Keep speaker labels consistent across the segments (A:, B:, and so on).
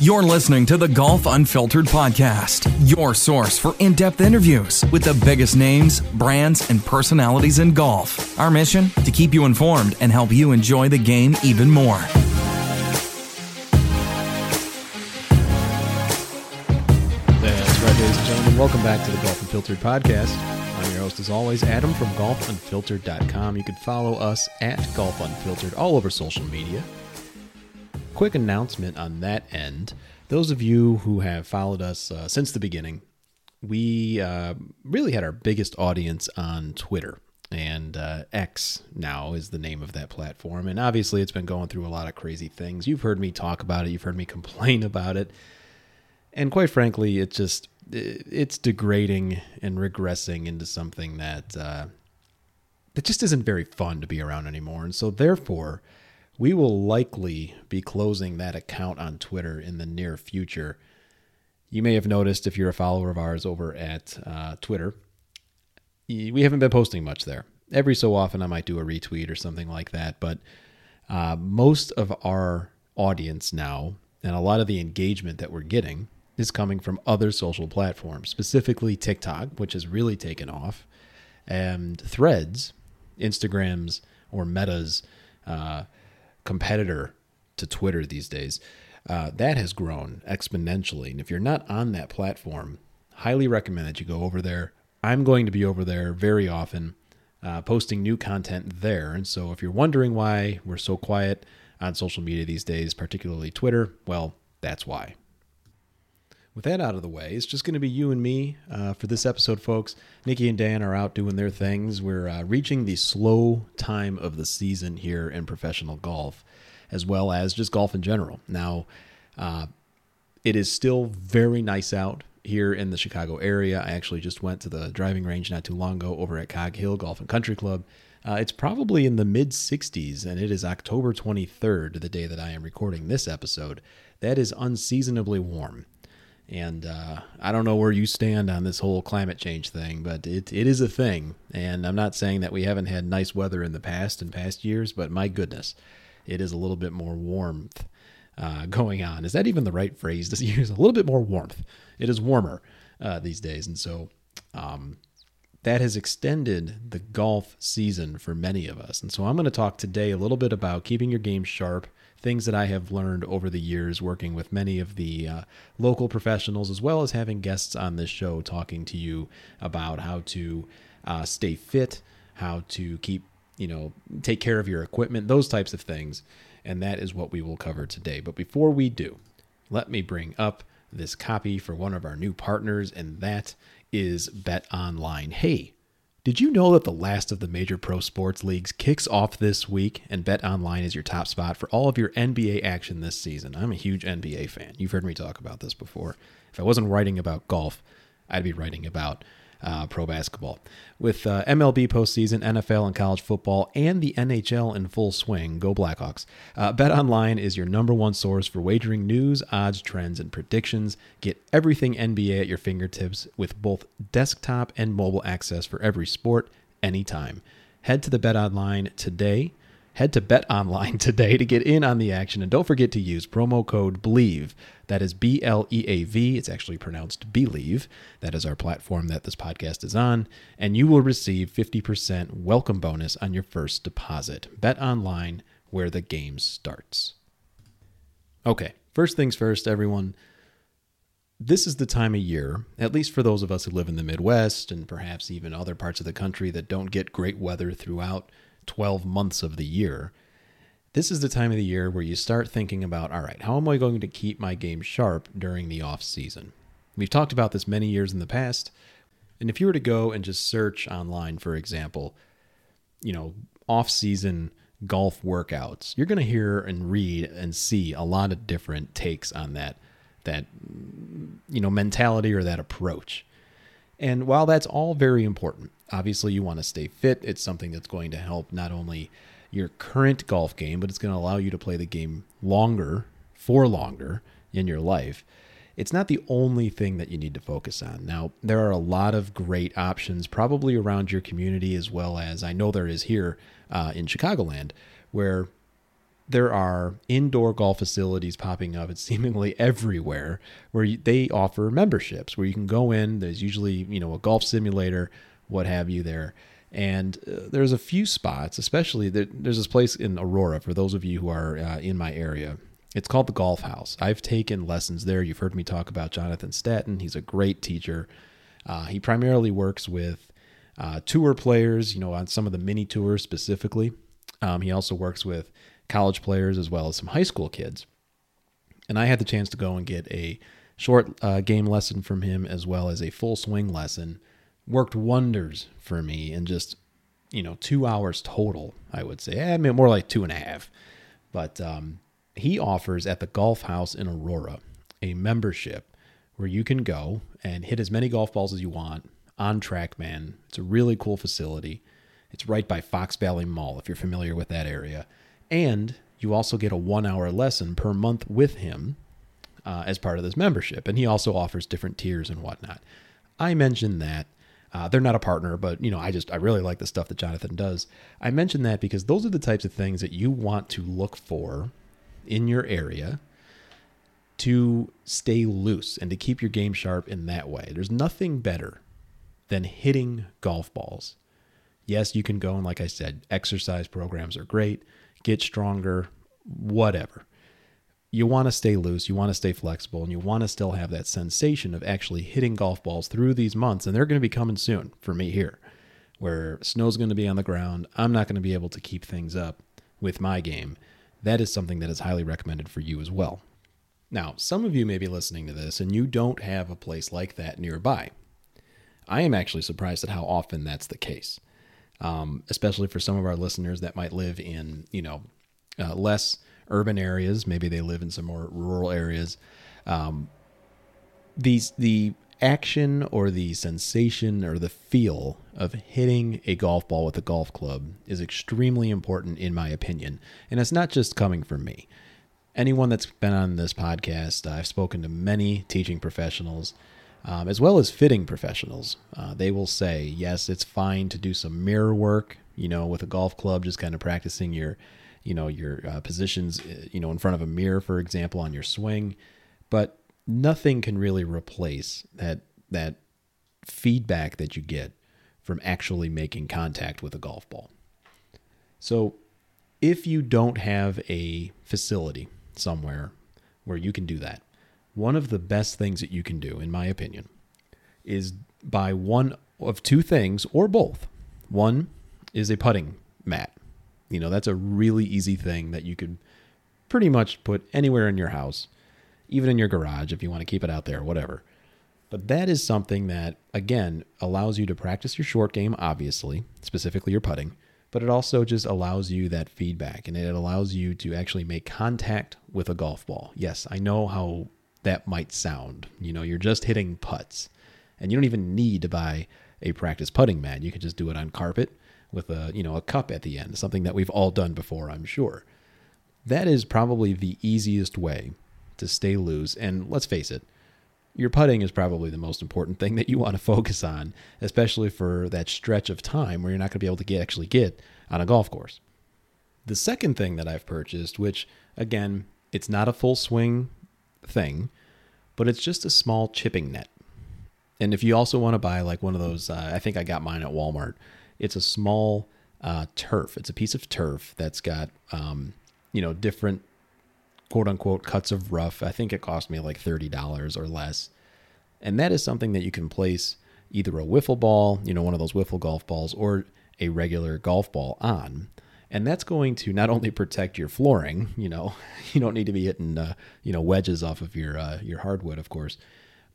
A: You're listening to the Golf Unfiltered podcast, your source for in depth interviews with the biggest names, brands, and personalities in golf. Our mission? To keep you informed and help you enjoy the game even more.
B: That's right, ladies and gentlemen. Welcome back to the Golf Unfiltered podcast. I'm your host, as always, Adam from golfunfiltered.com. You can follow us at Golf Unfiltered all over social media quick announcement on that end. Those of you who have followed us uh, since the beginning, we uh, really had our biggest audience on Twitter. And uh, X now is the name of that platform. And obviously, it's been going through a lot of crazy things. You've heard me talk about it, you've heard me complain about it. And quite frankly, it just it's degrading and regressing into something that uh, that just isn't very fun to be around anymore. And so, therefore, we will likely be closing that account on Twitter in the near future. You may have noticed if you're a follower of ours over at uh, Twitter, we haven't been posting much there. Every so often, I might do a retweet or something like that, but uh, most of our audience now and a lot of the engagement that we're getting is coming from other social platforms, specifically TikTok, which has really taken off, and Threads, Instagrams, or Meta's. Uh, competitor to Twitter these days, uh, that has grown exponentially. And if you're not on that platform, highly recommend that you go over there. I'm going to be over there very often, uh, posting new content there. And so if you're wondering why we're so quiet on social media these days, particularly Twitter, well, that's why. With that out of the way, it's just going to be you and me uh, for this episode, folks. Nikki and Dan are out doing their things. We're uh, reaching the slow time of the season here in professional golf, as well as just golf in general. Now, uh, it is still very nice out here in the Chicago area. I actually just went to the driving range not too long ago over at Cog Hill Golf and Country Club. Uh, it's probably in the mid 60s, and it is October 23rd, the day that I am recording this episode. That is unseasonably warm. And uh, I don't know where you stand on this whole climate change thing, but it, it is a thing. And I'm not saying that we haven't had nice weather in the past and past years, but my goodness, it is a little bit more warmth uh, going on. Is that even the right phrase to use? A little bit more warmth. It is warmer uh, these days. And so um, that has extended the golf season for many of us. And so I'm going to talk today a little bit about keeping your game sharp things that I have learned over the years working with many of the uh, local professionals, as well as having guests on this show talking to you about how to uh, stay fit, how to keep, you know, take care of your equipment, those types of things. And that is what we will cover today. But before we do, let me bring up this copy for one of our new partners, and that is Bet Online. Hey, did you know that the last of the major pro sports leagues kicks off this week and Bet Online is your top spot for all of your NBA action this season? I'm a huge NBA fan. You've heard me talk about this before. If I wasn't writing about golf, I'd be writing about uh, pro basketball. With uh, MLB postseason, NFL and college football, and the NHL in full swing, go Blackhawks. Uh, Bet Online is your number one source for wagering news, odds, trends, and predictions. Get everything NBA at your fingertips with both desktop and mobile access for every sport, anytime. Head to the Bet Online today Head to Bet Online today to get in on the action, and don't forget to use promo code BELIEVE. That is B L E A V. It's actually pronounced Believe. That is our platform that this podcast is on, and you will receive 50% welcome bonus on your first deposit. Bet Online, where the game starts. Okay, first things first, everyone this is the time of year, at least for those of us who live in the Midwest and perhaps even other parts of the country that don't get great weather throughout 12 months of the year, this is the time of the year where you start thinking about all right, how am I going to keep my game sharp during the off season? We've talked about this many years in the past. And if you were to go and just search online, for example, you know, off season golf workouts, you're going to hear and read and see a lot of different takes on that that you know mentality or that approach. And while that's all very important, obviously you want to stay fit. It's something that's going to help not only your current golf game, but it's going to allow you to play the game longer, for longer in your life. It's not the only thing that you need to focus on. Now, there are a lot of great options probably around your community, as well as I know there is here uh, in Chicagoland, where there are indoor golf facilities popping up. It's seemingly everywhere where they offer memberships where you can go in. There's usually you know a golf simulator, what have you there. And uh, there's a few spots, especially there, there's this place in Aurora for those of you who are uh, in my area. It's called the Golf House. I've taken lessons there. You've heard me talk about Jonathan Staton. He's a great teacher. Uh, he primarily works with uh, tour players, you know, on some of the mini tours specifically. Um, he also works with college players as well as some high school kids. And I had the chance to go and get a short uh, game lesson from him as well as a full swing lesson. Worked wonders for me in just, you know, two hours total, I would say. I mean, more like two and a half. But um, he offers at the Golf House in Aurora a membership where you can go and hit as many golf balls as you want on TrackMan. It's a really cool facility. It's right by Fox Valley Mall, if you're familiar with that area. And you also get a one hour lesson per month with him uh, as part of this membership. And he also offers different tiers and whatnot. I mentioned that. Uh, they're not a partner, but you know, I just I really like the stuff that Jonathan does. I mentioned that because those are the types of things that you want to look for in your area to stay loose and to keep your game sharp in that way. There's nothing better than hitting golf balls. Yes, you can go and like I said, exercise programs are great get stronger, whatever. You want to stay loose, you want to stay flexible, and you want to still have that sensation of actually hitting golf balls through these months. And they're going to be coming soon for me here, where snow's going to be on the ground. I'm not going to be able to keep things up with my game. That is something that is highly recommended for you as well. Now, some of you may be listening to this and you don't have a place like that nearby. I am actually surprised at how often that's the case um, especially for some of our listeners that might live in, you know, uh, less urban areas. Maybe they live in some more rural areas. Um, these the action or the sensation or the feel of hitting a golf ball with a golf club is extremely important in my opinion and it's not just coming from me anyone that's been on this podcast i've spoken to many teaching professionals um, as well as fitting professionals. Uh, they will say, yes, it's fine to do some mirror work, you know, with a golf club, just kind of practicing your, you know, your uh, positions, uh, you know, in front of a mirror, for example, on your swing. But nothing can really replace that that feedback that you get from actually making contact with a golf ball. So, if you don't have a facility somewhere where you can do that, one of the best things that you can do, in my opinion, is buy one of two things or both. One is a putting mat. You know, that's a really easy thing that you could pretty much put anywhere in your house, even in your garage if you want to keep it out there, whatever. But that is something that, again, allows you to practice your short game, obviously, specifically your putting, but it also just allows you that feedback and it allows you to actually make contact with a golf ball. Yes, I know how that might sound. You know, you're just hitting putts, and you don't even need to buy a practice putting mat. You can just do it on carpet with a you know a cup at the end, something that we've all done before, I'm sure. That is probably the easiest way to stay loose. And let's face it, your putting is probably the most important thing that you want to focus on, especially for that stretch of time where you're not going to be able to get, actually get on a golf course. The second thing that I've purchased, which again, it's not a full swing thing, but it's just a small chipping net. And if you also want to buy like one of those, uh, I think I got mine at Walmart. It's a small uh, turf. It's a piece of turf that's got, um, you know, different quote unquote cuts of rough. I think it cost me like $30 or less. And that is something that you can place either a wiffle ball, you know, one of those wiffle golf balls, or a regular golf ball on and that's going to not only protect your flooring, you know, you don't need to be hitting, uh, you know, wedges off of your uh, your hardwood, of course,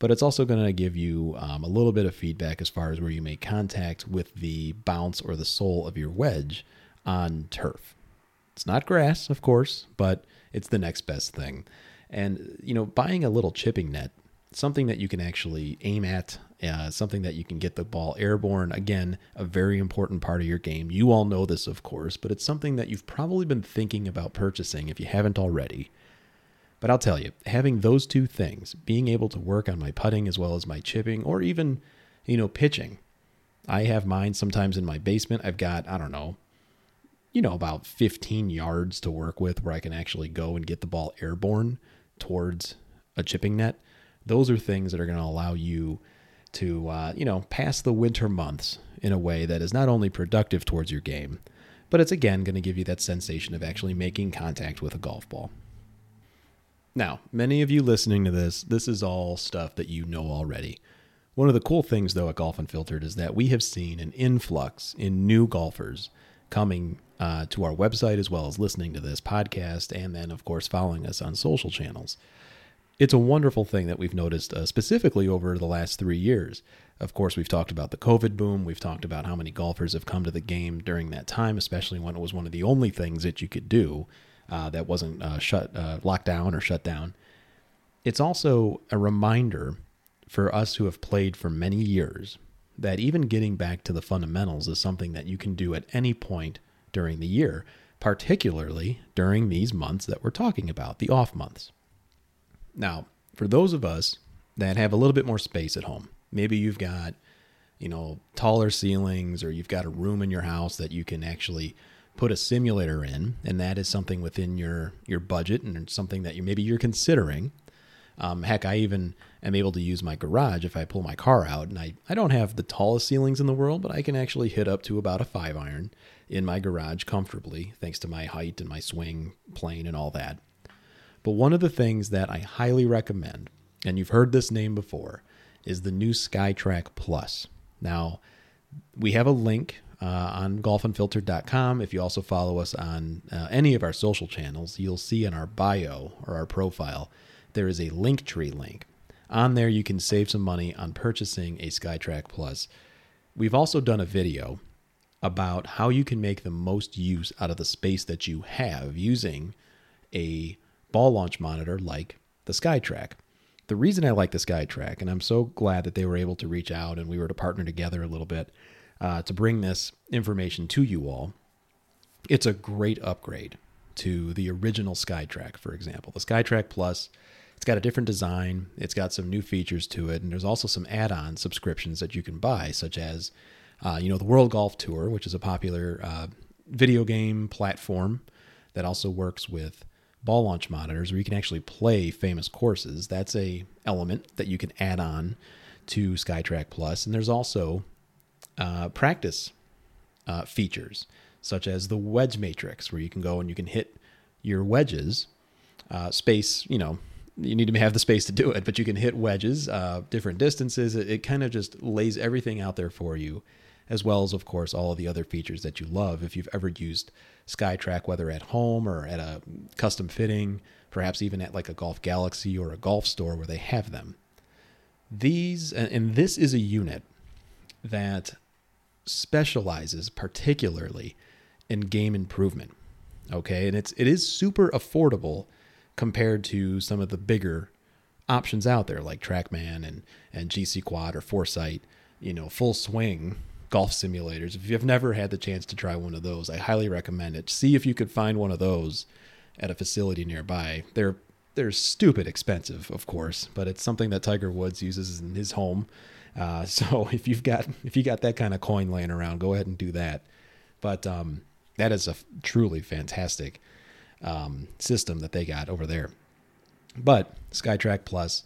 B: but it's also going to give you um, a little bit of feedback as far as where you make contact with the bounce or the sole of your wedge on turf. It's not grass, of course, but it's the next best thing. And you know, buying a little chipping net, something that you can actually aim at uh, something that you can get the ball airborne. Again, a very important part of your game. You all know this, of course, but it's something that you've probably been thinking about purchasing if you haven't already. But I'll tell you, having those two things, being able to work on my putting as well as my chipping, or even, you know, pitching. I have mine sometimes in my basement. I've got, I don't know, you know, about 15 yards to work with where I can actually go and get the ball airborne towards a chipping net. Those are things that are going to allow you to, uh, you know, pass the winter months in a way that is not only productive towards your game, but it's again going to give you that sensation of actually making contact with a golf ball. Now, many of you listening to this, this is all stuff that you know already. One of the cool things, though, at Golf Unfiltered is that we have seen an influx in new golfers coming uh, to our website as well as listening to this podcast, and then, of course, following us on social channels. It's a wonderful thing that we've noticed uh, specifically over the last three years. Of course, we've talked about the COVID boom. We've talked about how many golfers have come to the game during that time, especially when it was one of the only things that you could do uh, that wasn't uh, shut, uh, locked down or shut down. It's also a reminder for us who have played for many years that even getting back to the fundamentals is something that you can do at any point during the year, particularly during these months that we're talking about, the off months. Now, for those of us that have a little bit more space at home, maybe you've got, you know, taller ceilings or you've got a room in your house that you can actually put a simulator in, and that is something within your your budget and something that you maybe you're considering. Um, heck, I even am able to use my garage if I pull my car out, and I, I don't have the tallest ceilings in the world, but I can actually hit up to about a five iron in my garage comfortably, thanks to my height and my swing plane and all that. But one of the things that I highly recommend, and you've heard this name before, is the new SkyTrak Plus. Now, we have a link uh, on golfunfiltered.com. If you also follow us on uh, any of our social channels, you'll see in our bio or our profile, there is a Linktree link. On there, you can save some money on purchasing a SkyTrak Plus. We've also done a video about how you can make the most use out of the space that you have using a ball launch monitor like the SkyTrak. The reason I like the SkyTrak, and I'm so glad that they were able to reach out and we were to partner together a little bit, uh, to bring this information to you all. It's a great upgrade to the original SkyTrak, for example. The SkyTrak Plus, it's got a different design, it's got some new features to it, and there's also some add on subscriptions that you can buy, such as, uh, you know, the World Golf Tour, which is a popular uh, video game platform that also works with ball launch monitors where you can actually play famous courses. That's a element that you can add on to SkyTrak Plus. And there's also uh, practice uh, features, such as the wedge matrix, where you can go and you can hit your wedges. Uh, space, you know, you need to have the space to do it, but you can hit wedges, uh, different distances. It, it kind of just lays everything out there for you, as well as, of course, all of the other features that you love. If you've ever used SkyTrak, whether at home or at a custom fitting, perhaps even at like a Golf Galaxy or a golf store where they have them. These, and this is a unit that specializes particularly in game improvement. Okay, and it's it is super affordable compared to some of the bigger options out there like TrackMan and and GC Quad or Foresight. You know, full swing golf simulators. If you've never had the chance to try one of those, I highly recommend it. See if you could find one of those at a facility nearby. They're they're stupid expensive, of course, but it's something that Tiger Woods uses in his home uh, so if you've got if you got that kind of coin laying around, go ahead and do that. But um, that is a truly fantastic um, system that they got over there. But SkyTrak Plus,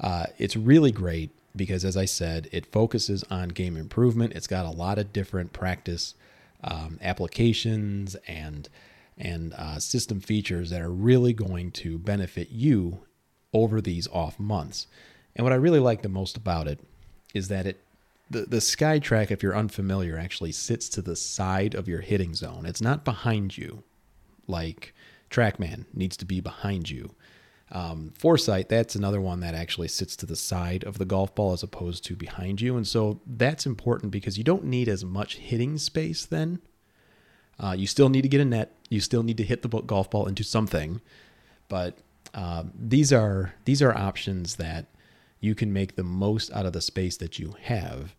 B: uh, it's really great because, as I said, it focuses on game improvement. It's got a lot of different practice um, applications and and uh, system features that are really going to benefit you over these off months. And what I really like the most about it is that it the, the SkyTrak, if you're unfamiliar, actually sits to the side of your hitting zone. It's not behind you, like TrackMan needs to be behind you. Um, Foresight, that's another one that actually sits to the side of the golf ball as opposed to behind you. And so that's important because you don't need as much hitting space then. Uh, you still need to get a net. You still need to hit the golf ball into something. But uh, these are these are options that you can make the most out of the space that you have.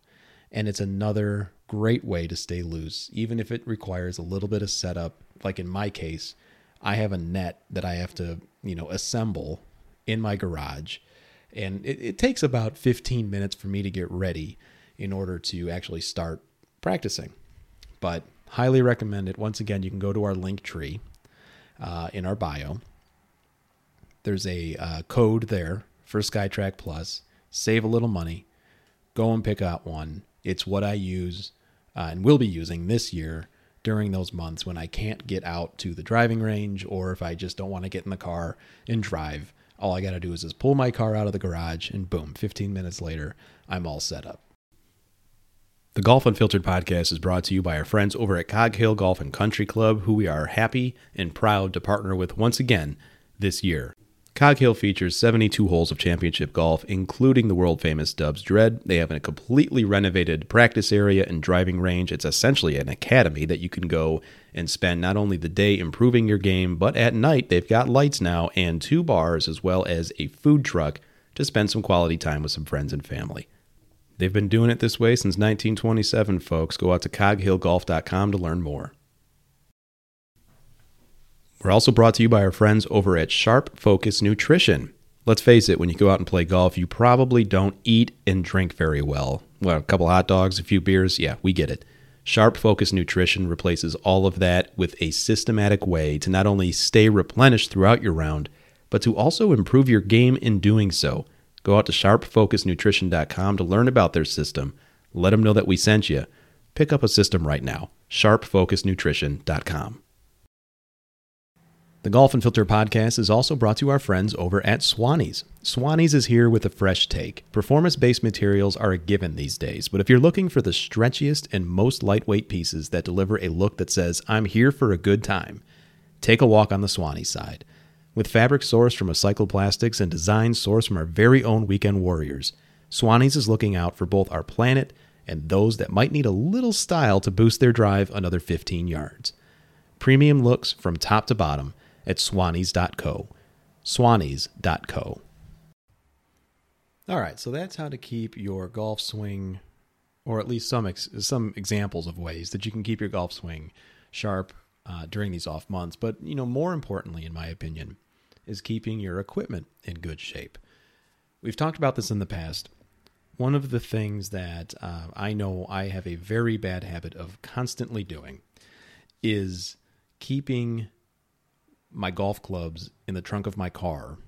B: And it's another great way to stay loose, even if it requires a little bit of setup. Like in my case, I have a net that I have to, you know, assemble in my garage. And it, it takes about 15 minutes for me to get ready in order to actually start practicing. But Highly recommend it. Once again, you can go to our link tree uh, in our bio. There's a uh, code there for SkyTrak Plus. Save a little money. Go and pick out one. It's what I use uh, and will be using this year during those months when I can't get out to the driving range or if I just don't want to get in the car and drive. All I got to do is just pull my car out of the garage and boom, 15 minutes later, I'm all set up. The Golf Unfiltered podcast is brought to you by our friends over at Cog Hill Golf and Country Club, who we are happy and proud to partner with once again this year. Cog Hill features 72 holes of championship golf, including the world famous Dubs Dread. They have a completely renovated practice area and driving range. It's essentially an academy that you can go and spend not only the day improving your game, but at night they've got lights now and two bars as well as a food truck to spend some quality time with some friends and family. They've been doing it this way since 1927, folks. Go out to coghillgolf.com to learn more. We're also brought to you by our friends over at Sharp Focus Nutrition. Let's face it, when you go out and play golf, you probably don't eat and drink very well. Well, a couple hot dogs, a few beers, yeah, we get it. Sharp Focus Nutrition replaces all of that with a systematic way to not only stay replenished throughout your round, but to also improve your game in doing so. Go out to sharpfocusnutrition.com to learn about their system. Let them know that we sent you. Pick up a system right now. sharpfocusnutrition.com. The Golf Unfiltered podcast is also brought to our friends over at Swannies. Swannies is here with a fresh take. Performance based materials are a given these days, but if you're looking for the stretchiest and most lightweight pieces that deliver a look that says, I'm here for a good time, take a walk on the Swannies side. With fabric sourced from recycled plastics and designs sourced from our very own weekend warriors, Swannies is looking out for both our planet and those that might need a little style to boost their drive another 15 yards. Premium looks from top to bottom at swannies.co. Swannies.co. All right, so that's how to keep your golf swing, or at least some ex- some examples of ways that you can keep your golf swing sharp uh, during these off months. But you know, more importantly, in my opinion, is keeping your equipment in good shape. We've talked about this in the past. One of the things that uh, I know I have a very bad habit of constantly doing is keeping my golf clubs in the trunk of my car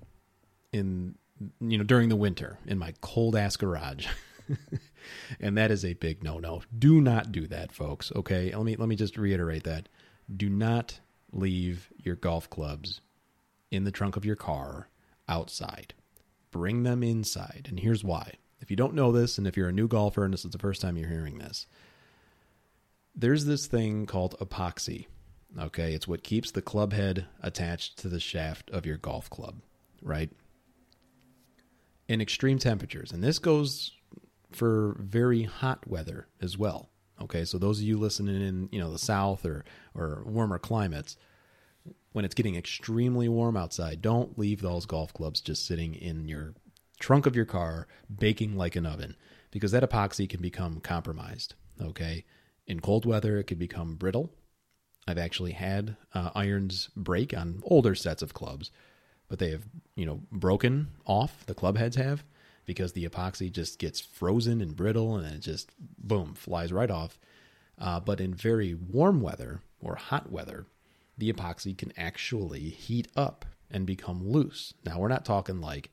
B: in you know during the winter in my cold ass garage. and that is a big no-no. Do not do that, folks, okay? Let me let me just reiterate that. Do not leave your golf clubs in the trunk of your car outside. Bring them inside. And here's why. If you don't know this and if you're a new golfer and this is the first time you're hearing this, there's this thing called epoxy Okay, it's what keeps the club head attached to the shaft of your golf club, right? In extreme temperatures, and this goes for very hot weather as well. Okay, so those of you listening in, you know, the south or or warmer climates, when it's getting extremely warm outside, don't leave those golf clubs just sitting in your trunk of your car baking like an oven because that epoxy can become compromised. Okay, in cold weather, it can become brittle I've actually had uh, irons break on older sets of clubs, but they have, you know, broken off. The club heads have because the epoxy just gets frozen and brittle and it just boom flies right off. Uh, but in very warm weather or hot weather, the epoxy can actually heat up and become loose. Now we're not talking like,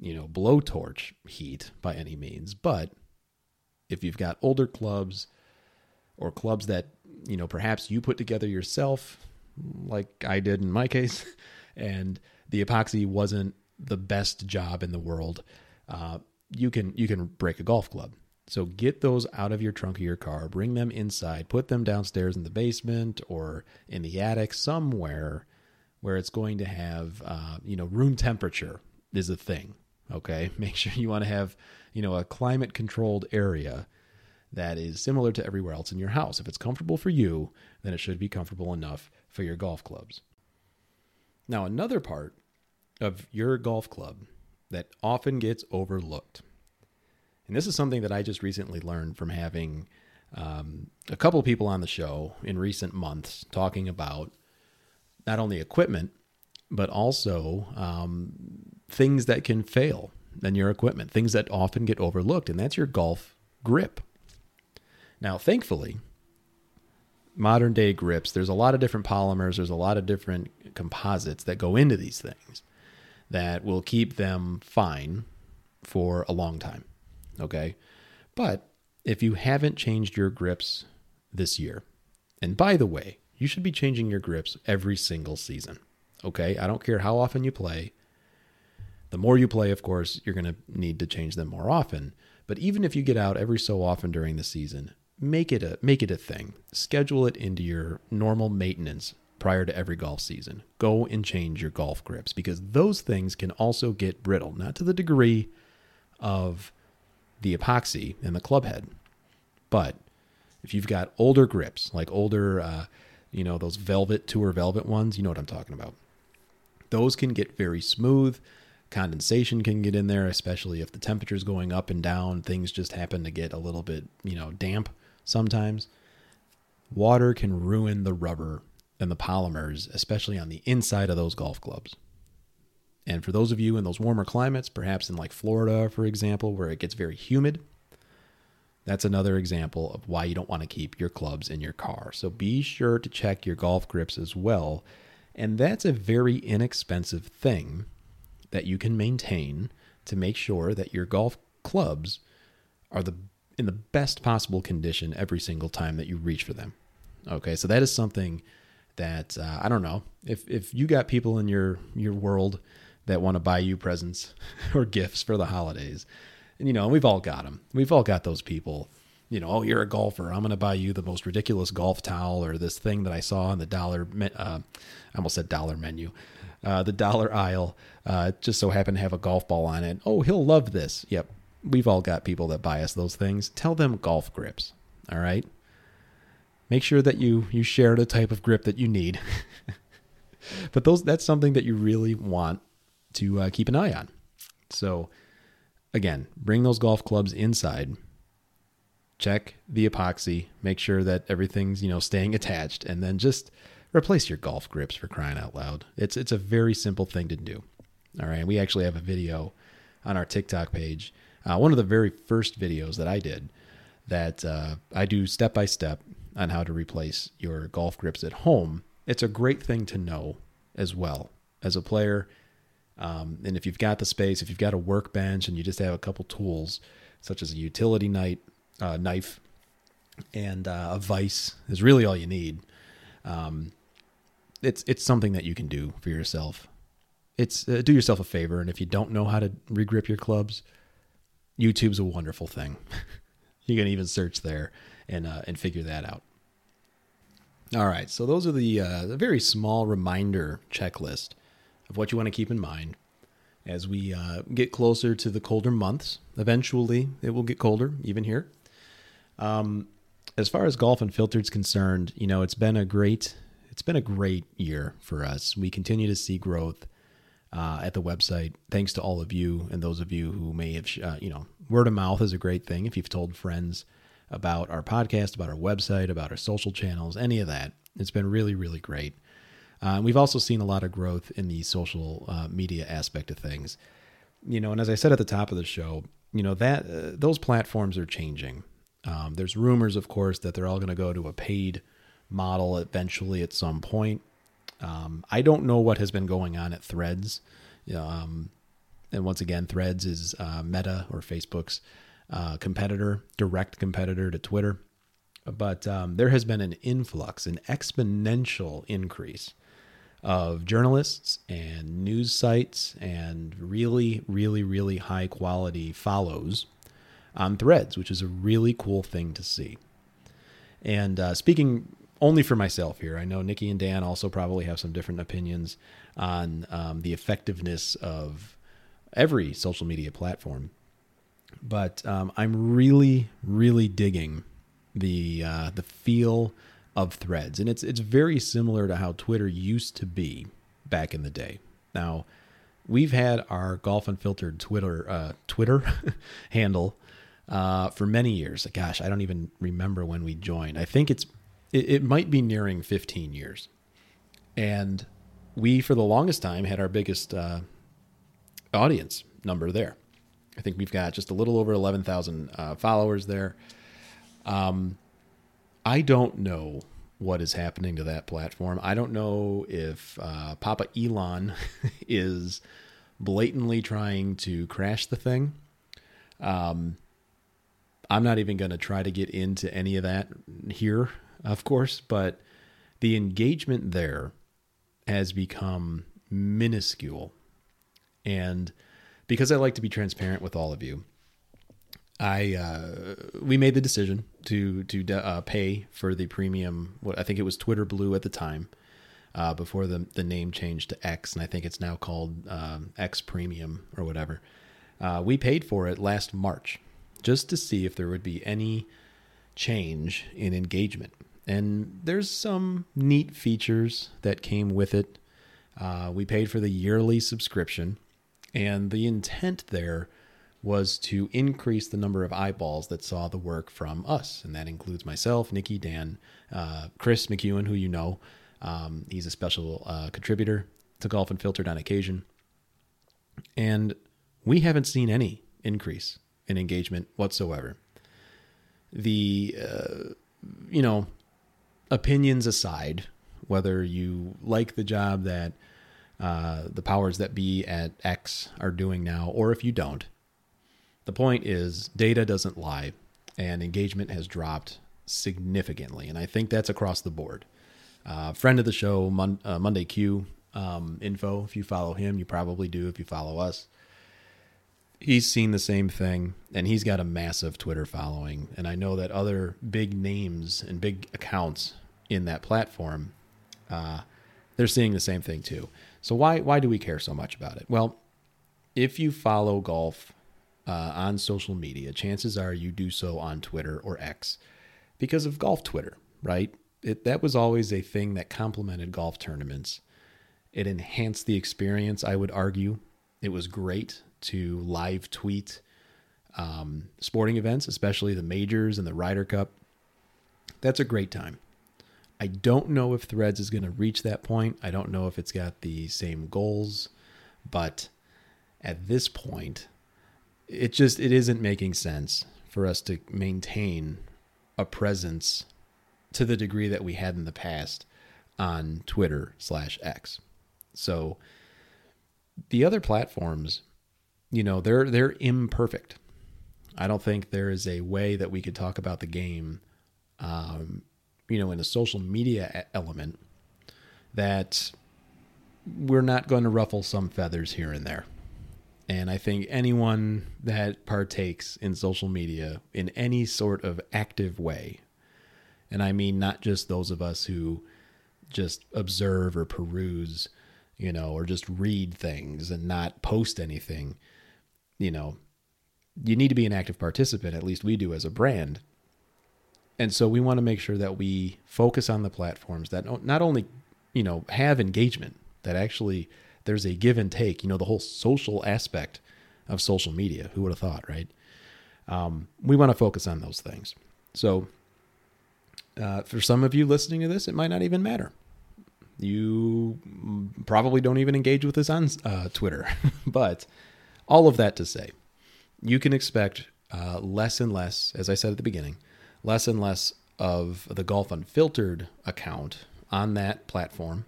B: you know, blowtorch heat by any means, but if you've got older clubs or clubs that you know perhaps you put together yourself like I did in my case and the epoxy wasn't the best job in the world uh, you can you can break a golf club so get those out of your trunk of your car bring them inside put them downstairs in the basement or in the attic somewhere where it's going to have uh, you know room temperature is a thing okay make sure you want to have you know a climate controlled area that is similar to everywhere else in your house. If it's comfortable for you, then it should be comfortable enough for your golf clubs. Now, another part of your golf club that often gets overlooked, and this is something that I just recently learned from having um, a couple people on the show in recent months talking about not only equipment, but also um, things that can fail in your equipment, things that often get overlooked, and that's your golf grip. Now, thankfully, modern day grips, there's a lot of different polymers, there's a lot of different composites that go into these things that will keep them fine for a long time. Okay. But if you haven't changed your grips this year, and by the way, you should be changing your grips every single season. Okay. I don't care how often you play. The more you play, of course, you're going to need to change them more often. But even if you get out every so often during the season, make it a make it a thing. Schedule it into your normal maintenance prior to every golf season. Go and change your golf grips because those things can also get brittle, not to the degree of the epoxy and the club head, but if you've got older grips, like older, uh, you know, those velvet tour velvet ones, you know what I'm talking about. Those can get very smooth. Condensation can get in there, especially if the temperature is going up and down. Things just happen to get a little bit, you know, damp sometimes. Water can ruin the rubber and the polymers, especially on the inside of those golf clubs. And for those of you in those warmer climates, perhaps in like Florida, for example, where it gets very humid, that's another example of why you don't want to keep your clubs in your car. So be sure to check your golf grips as well. And that's a very inexpensive thing that you can maintain to make sure that your golf clubs are the in the best possible condition every single time that you reach for them. Okay, so that is something that uh, I don't know if if you got people in your your world that want to buy you presents or gifts for the holidays, and you know we've all got them. We've all got those people. You know, oh, you're a golfer. I'm going to buy you the most ridiculous golf towel or this thing that I saw on the dollar. Uh, I almost said dollar menu uh, the dollar aisle. Uh, just so happened to have a golf ball on it. Oh, he'll love this. Yep. We've all got people that buy us those things. Tell them golf grips. All right. Make sure that you you share the type of grip that you need. but those that's something that you really want to uh, keep an eye on. So again, bring those golf clubs inside. Check the epoxy, make sure that everything's, you know, staying attached and then just replace your golf grips for crying out loud. It's it's a very simple thing to do. All right, we actually have a video on our TikTok page. Uh, one of the very first videos that I did that uh, I do step by step on how to replace your golf grips at home. It's a great thing to know as well as a player. Um, and if you've got the space, if you've got a workbench and you just have a couple tools, such as a utility knife, uh, knife and uh, a vise, is really all you need. Um, it's it's something that you can do for yourself. It's uh, do yourself a favor, and if you don't know how to regrip your clubs, YouTube's a wonderful thing. you can even search there and uh, and figure that out. All right, so those are the uh, the very small reminder checklist of what you want to keep in mind as we uh, get closer to the colder months. Eventually, it will get colder, even here. Um, as far as golf unfiltered is concerned, you know, it's been a great it's been a great year for us. We continue to see growth uh, at the website, thanks to all of you and those of you who may have, uh, you know, word of mouth is a great thing. If you've told friends about our podcast, about our website, about our social channels, any of that, it's been really, really great. Uh, we've also seen a lot of growth in the social uh, media aspect of things. You know, and as I said at the top of the show, you know that uh, those platforms are changing. Um, there's rumors, of course, that they're all going to go to a paid model eventually at some point. Um, I don't know what has been going on at Threads. Um, and once again, Threads is uh, Meta or Facebook's uh, competitor, direct competitor to Twitter. But um, there has been an influx, an exponential increase of journalists and news sites and really, really, really high quality follows on Threads, which is a really cool thing to see. And uh, speaking only for myself here. I know Nikki and Dan also probably have some different opinions on um, the effectiveness of every social media platform. But um, I'm really, really digging the uh, the feel of Threads, and it's it's very similar to how Twitter used to be back in the day. Now, we've had our golf unfiltered Twitter uh, Twitter handle uh, for many years. Gosh, I don't even remember when we joined. I think it's it, it might be nearing 15 years. And we, for the longest time, had our biggest uh, audience number there. I think we've got just a little over 11,000 uh, followers there. Um, I don't know what is happening to that platform. I don't know if uh, Papa Elon is blatantly trying to crash the thing. Um, I'm not even going to try to get into any of that here, of course, but the engagement there has become minuscule. And because I like to be transparent with all of you, I uh, we made the decision to to uh, pay for the premium. What I think it was Twitter Blue at the time, uh, before the the name changed to X, and I think it's now called um, X Premium or whatever. Uh, we paid for it last March, just to see if there would be any change in engagement. And there's some neat features that came with it. Uh, we paid for the yearly subscription, and the intent there was to increase the number of eyeballs that saw the work from us. And that includes myself, Nikki, Dan, uh, Chris McEwen, who you know. Um, he's a special uh, contributor to Golf Unfiltered on occasion. And we haven't seen any increase in engagement whatsoever. The, uh, you know, opinions aside, whether you like the job that uh, the powers that be at X are doing now, or if you don't, the point is data doesn't lie, and engagement has dropped significantly, and I think that's across the board. Uh, friend of the show, Mon- uh, Monday Q um, info. If you follow him, you probably do. If you follow us, he's seen the same thing, and he's got a massive Twitter following. And I know that other big names and big accounts in that platform, uh, they're seeing the same thing too. So why why do we care so much about it? Well, if you follow golf uh, on social media, chances are you do so on Twitter or X because of golf Twitter, right? It, that was always a thing that complemented golf tournaments. It enhanced the experience, I would argue. It was great to live tweet um, sporting events, especially the majors and the Ryder Cup. That's a great time. I don't know if Threads is going to reach that point. I don't know if it's got the same goals, but at this point, it just it isn't making sense for us to maintain a presence to the degree that we had in the past on Twitter slash X. So the other platforms, you know, they're they're imperfect. I don't think there is a way that we could talk about the game um, you know, in a social media element that we're not going to ruffle some feathers here and there. And I think anyone that partakes in social media in any sort of active way, and I mean not just those of us who just observe or peruse, you know, or just read things and not post anything, you know, you need to be an active participant, at least we do as a brand, and so we want to make sure that we focus on the platforms that not only you know have engagement that actually there's a give and take you know the whole social aspect of social media. Who would have thought right? Um, we want to focus on those things. So uh, for some of you listening to this it might not even matter. You probably don't even engage with us on uh, twitter. But all of that to say you can expect uh, less and less as i said at the beginning less and less of the Golf Unfiltered account on that platform.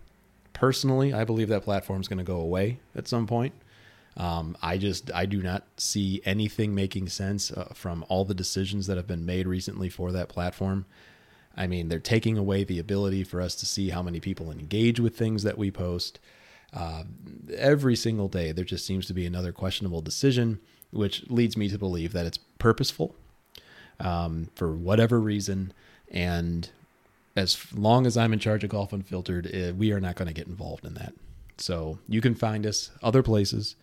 B: Personally, I believe that platform is going to go away at some point. Um, I just I do not see anything making sense uh, from all the decisions that have been made recently for that platform. I mean, they're taking away the ability for us to see how many people engage with things that we post. Uh, every single day, there just seems to be another questionable decision, which leads me to believe that it's purposeful um, for whatever reason. And as long as I'm in charge of Golf Unfiltered, uh, we are not going to get involved in that. So you can find us other places.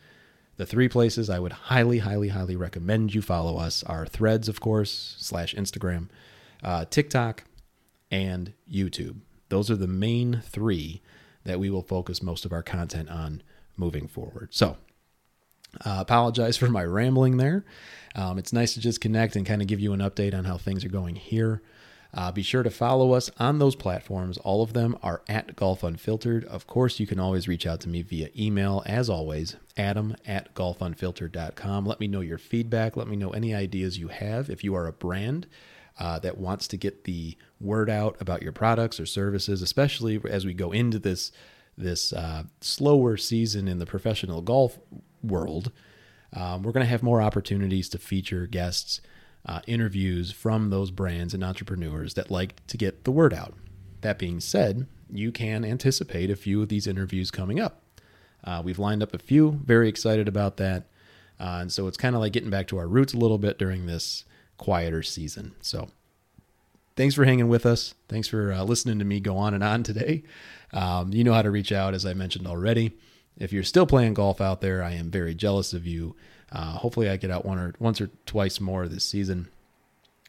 B: The three places I would highly, highly, highly recommend you follow us are Threads, of course, slash Instagram, uh, TikTok, and YouTube. Those are the main three that we will focus most of our content on moving forward. So uh, apologize for my rambling there. Um, it's nice to just connect and kind of give you an update on how things are going here. Uh, be sure to follow us on those platforms. All of them are at Golf Unfiltered. Of course, you can always reach out to me via email, as always, adam at golfunfiltered.com. Let me know your feedback. Let me know any ideas you have. If you are a brand, uh, that wants to get the word out about your products or services, especially as we go into this this uh, slower season in the professional golf world. Um, we're going to have more opportunities to feature guests, uh, interviews from those brands and entrepreneurs that like to get the word out. That being said, you can anticipate a few of these interviews coming up. Uh, we've lined up a few, very excited about that. Uh, and so it's kind of like getting back to our roots a little bit during this quieter season. So thanks for hanging with us. Thanks for uh, listening to me go on and on today. Um, you know how to reach out, as I mentioned already. If you're still playing golf out there, I am very jealous of you. Uh, hopefully, I get out one or once or twice more this season.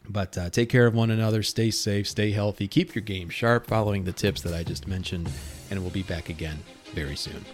B: But uh, take care of one another. Stay safe. Stay healthy. Keep your game sharp, following the tips that I just mentioned. And we'll be back again very soon.